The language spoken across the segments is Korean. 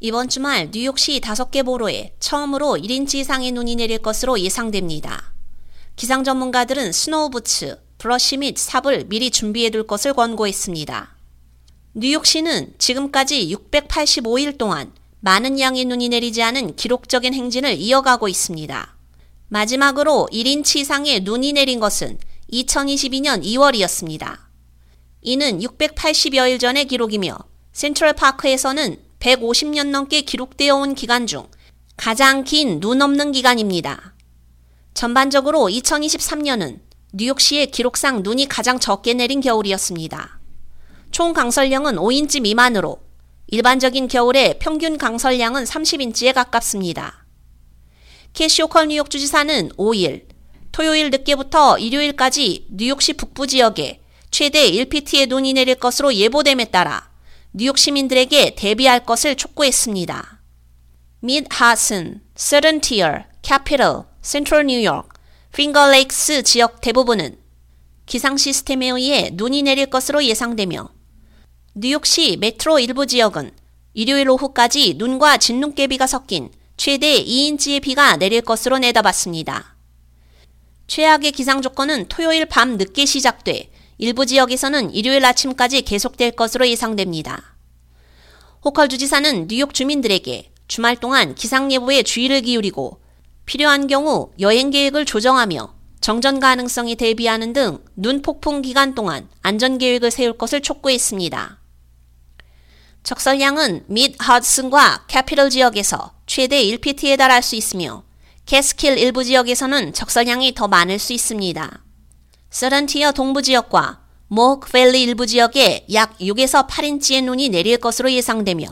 이번 주말 뉴욕시 다섯 개 borough에 처음으로 1인치 이상의 눈이 내릴 것으로 예상됩니다. 기상 전문가들은 snow boots, 브러쉬 및 삽을 미리 준비해 둘 것을 권고했습니다. 뉴욕시는 지금까지 685일 동안 많은 양의 눈이 내리지 않은 기록적인 행진을 이어가고 있습니다. 마지막으로 1인치 이상의 눈이 내린 것은 2022년 2월이었습니다. 이는 680여일 전의 기록이며 센트럴 파크에서는 150년 넘게 기록되어 온 기간 중 가장 긴 눈 없는 기간입니다. 전반적으로 2023년은 뉴욕시의 기록상 눈이 가장 적게 내린 겨울이었습니다. 총 강설량은 5인치 미만으로 일반적인 겨울의 평균 강설량은 30인치에 가깝습니다. 캐시오컬 뉴욕 주지사는 5일, 토요일 늦게부터 일요일까지 뉴욕시 북부 지역에 최대 1피트의 눈이 내릴 것으로 예보됨에 따라 뉴욕 시민들에게 대비할 것을 촉구했습니다. 미드 허드슨, 서던티어, 캐피털, 센트럴 뉴욕, 핑거레이크스 지역 대부분은 기상 시스템에 의해 눈이 내릴 것으로 예상되며 뉴욕시 메트로 일부 지역은 일요일 오후까지 눈과 진눈깨비가 섞인 최대 2인치의 비가 내릴 것으로 내다봤습니다. 최악의 기상 조건은 토요일 밤 늦게 시작돼 일부 지역에서는 일요일 아침까지 계속될 것으로 예상됩니다. 호컬 주지사는 뉴욕 주민들에게 주말 동안 기상 예보에 주의를 기울이고 필요한 경우 여행 계획을 조정하며 정전 가능성이 대비하는 등 눈 폭풍 기간 동안 안전 계획을 세울 것을 촉구했습니다. 적설량은 미드 허드슨과 캐피털 지역에서 최대 1피트에 달할 수 있으며 캐스킬 일부 지역에서는 적설량이 더 많을 수 있습니다. 서던티어 동부 지역과 모호크밸리 일부 지역에 약 6에서 8인치의 눈이 내릴 것으로 예상되며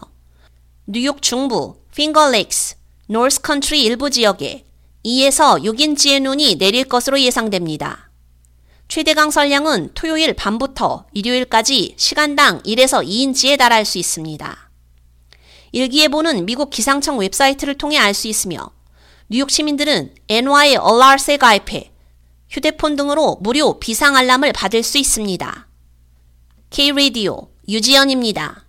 뉴욕 중부, 핑거레이크스, 노스 컨트리 일부 지역에 2에서 6인치의 눈이 내릴 것으로 예상됩니다. 최대 강설량은 토요일 밤부터 일요일까지 시간당 1에서 2인치에 달할 수 있습니다. 일기예보는 미국 기상청 웹사이트를 통해 알 수 있으며 뉴욕 시민들은 NY 얼라스에 가입해 휴대폰 등으로 무료 비상 알람을 받을 수 있습니다. K-Radio 유지연입니다.